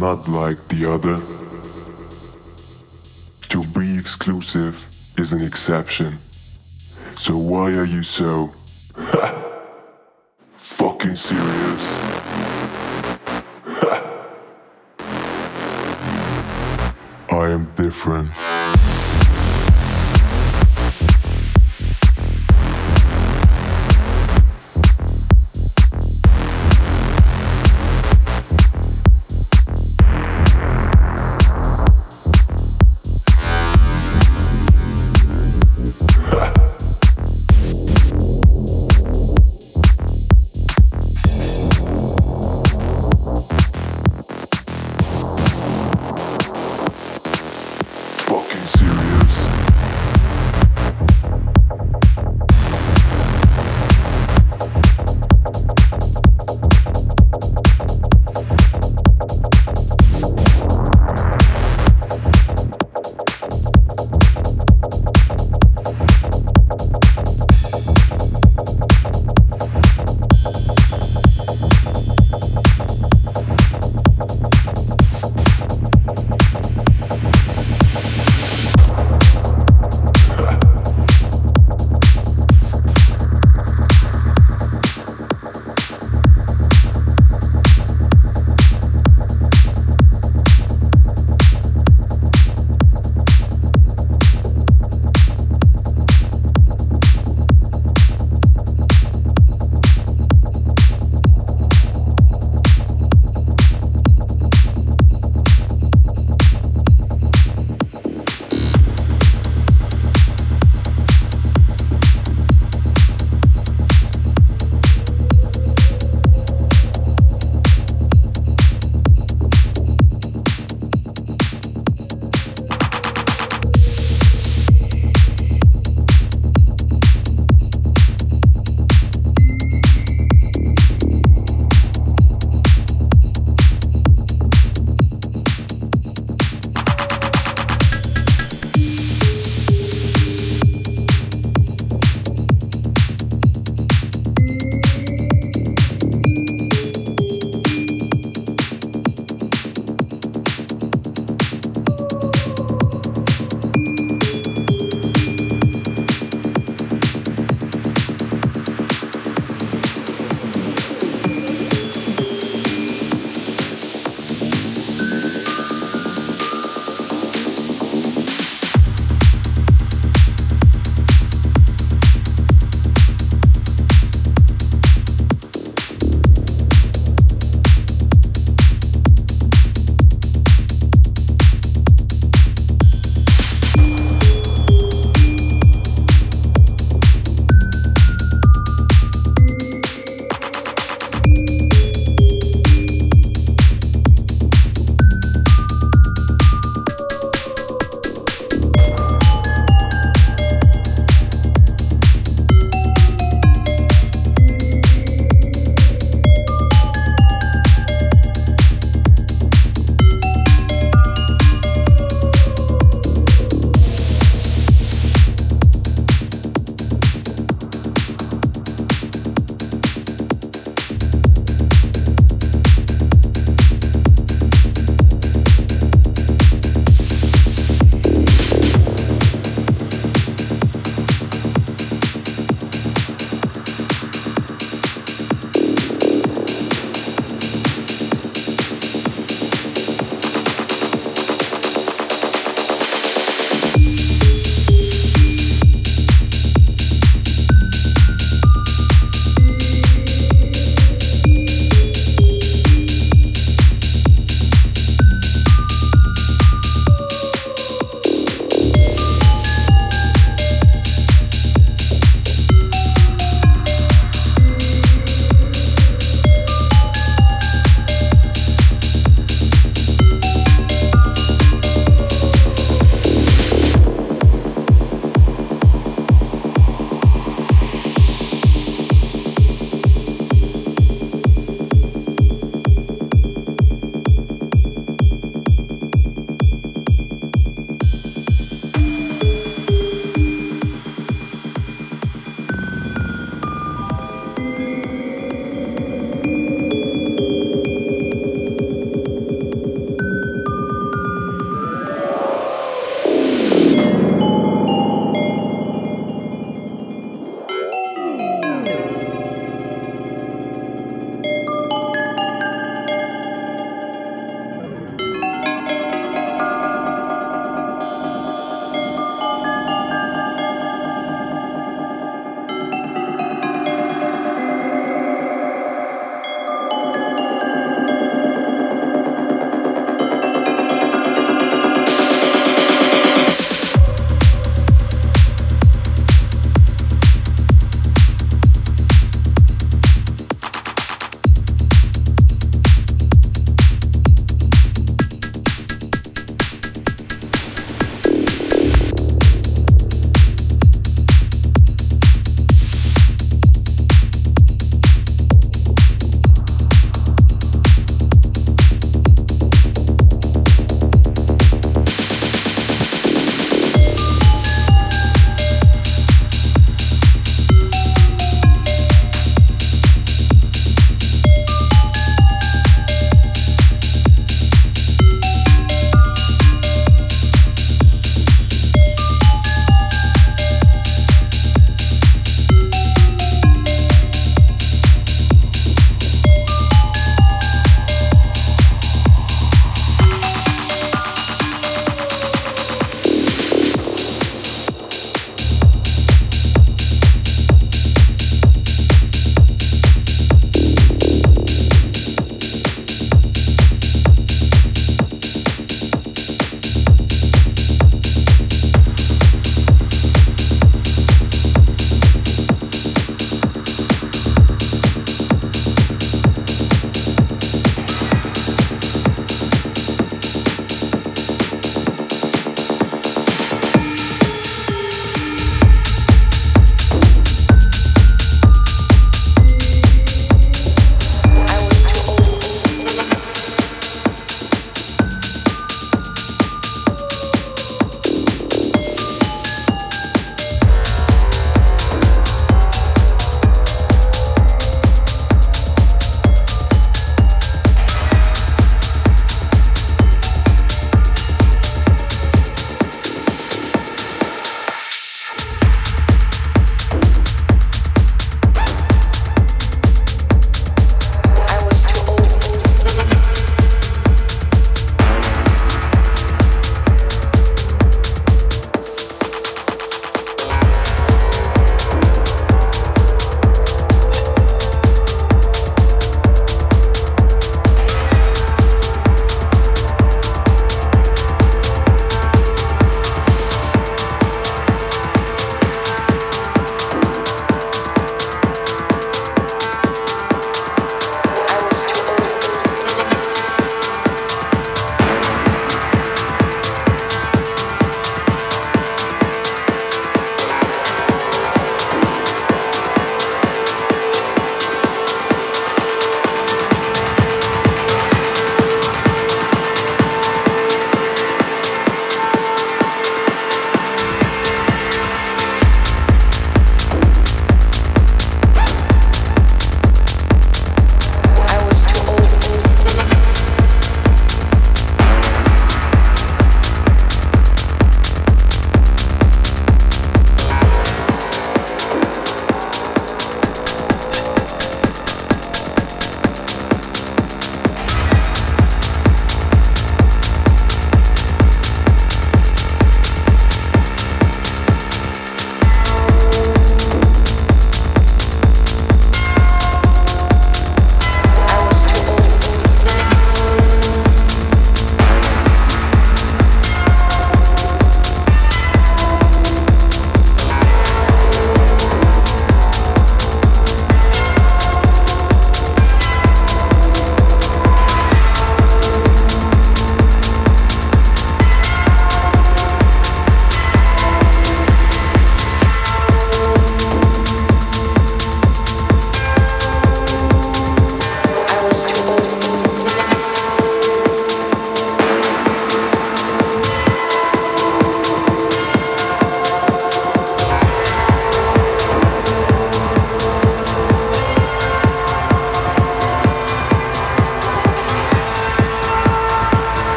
not like the other. To be exclusive is an exception. So why are you so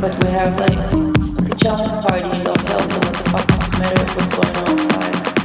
but we have like a childhood party in the hotel, so what the fuck matter what's going on outside?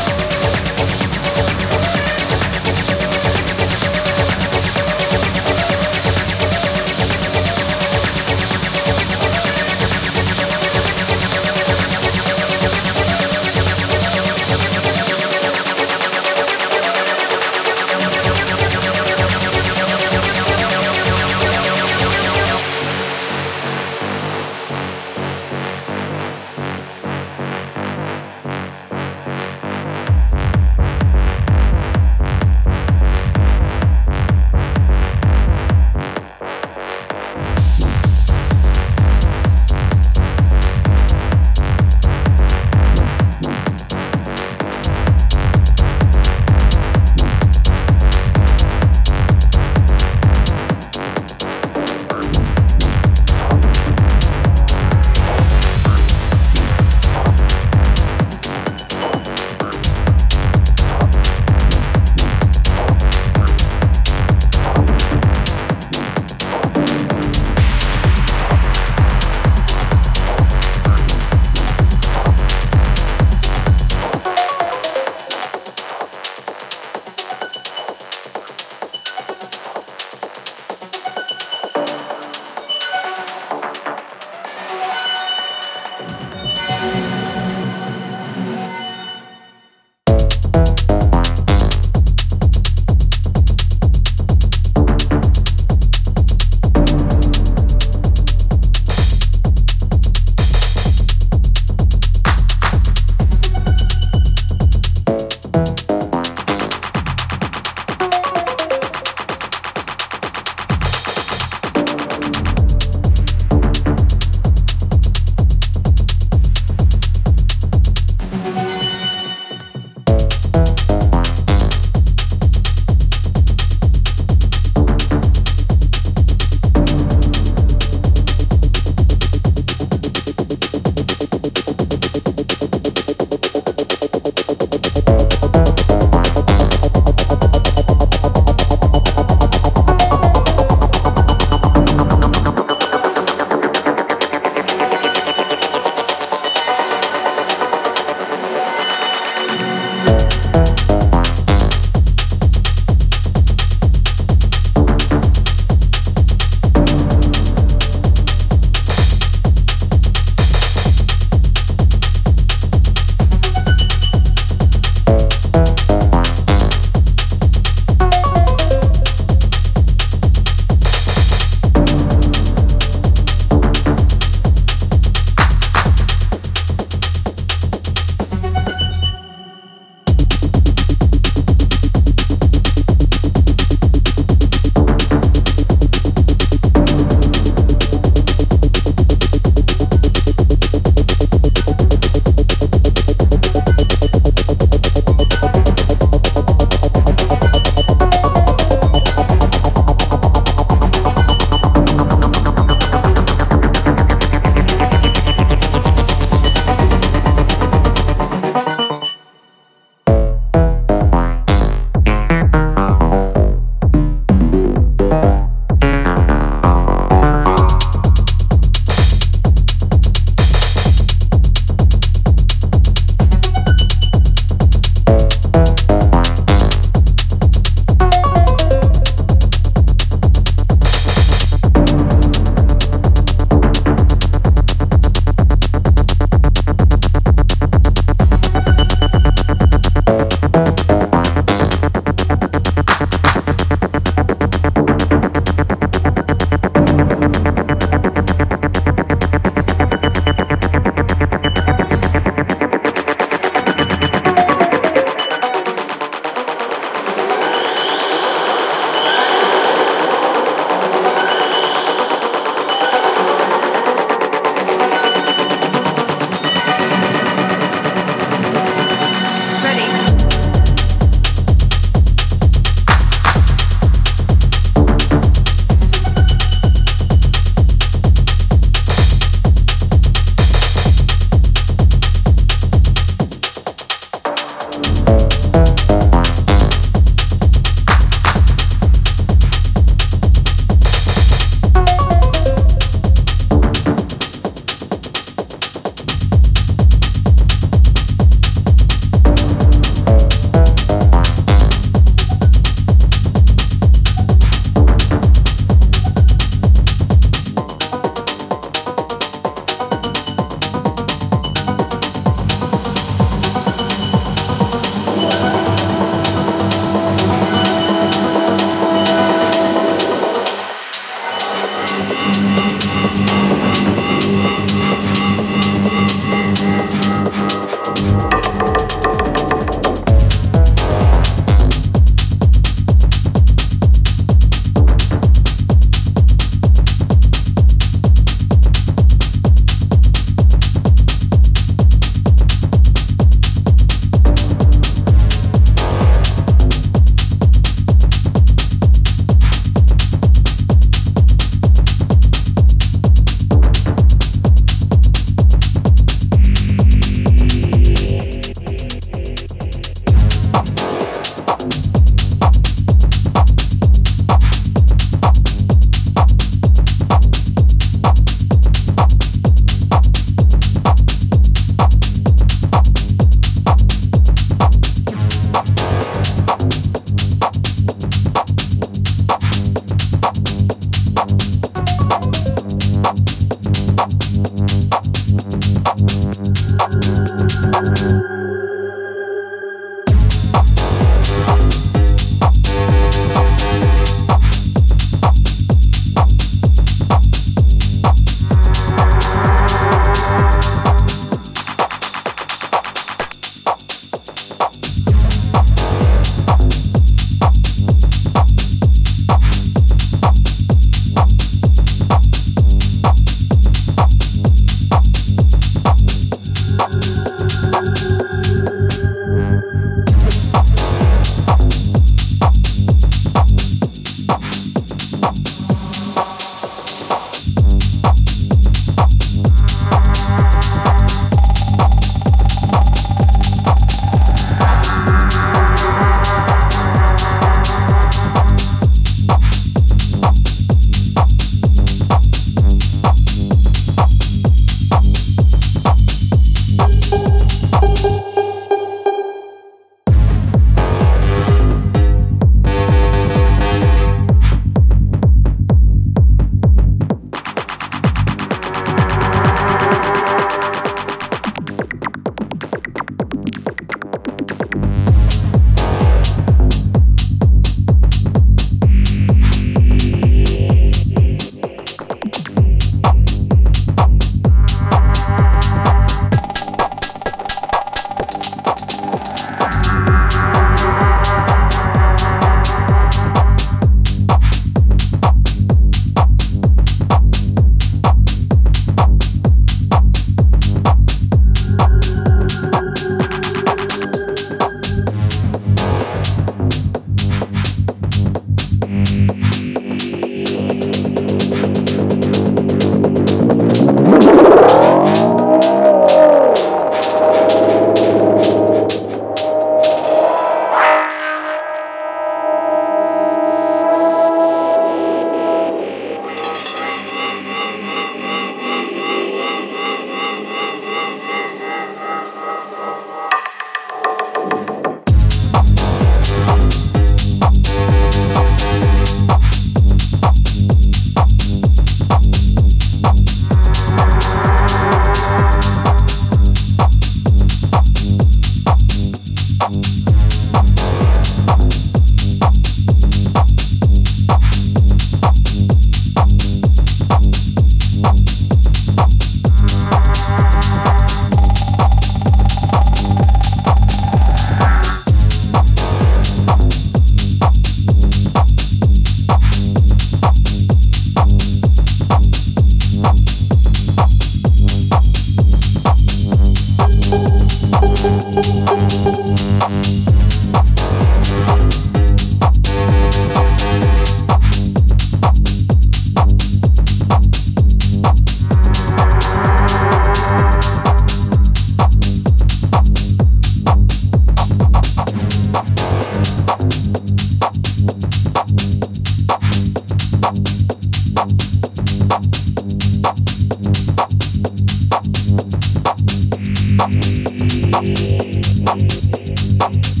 Mm-hmm.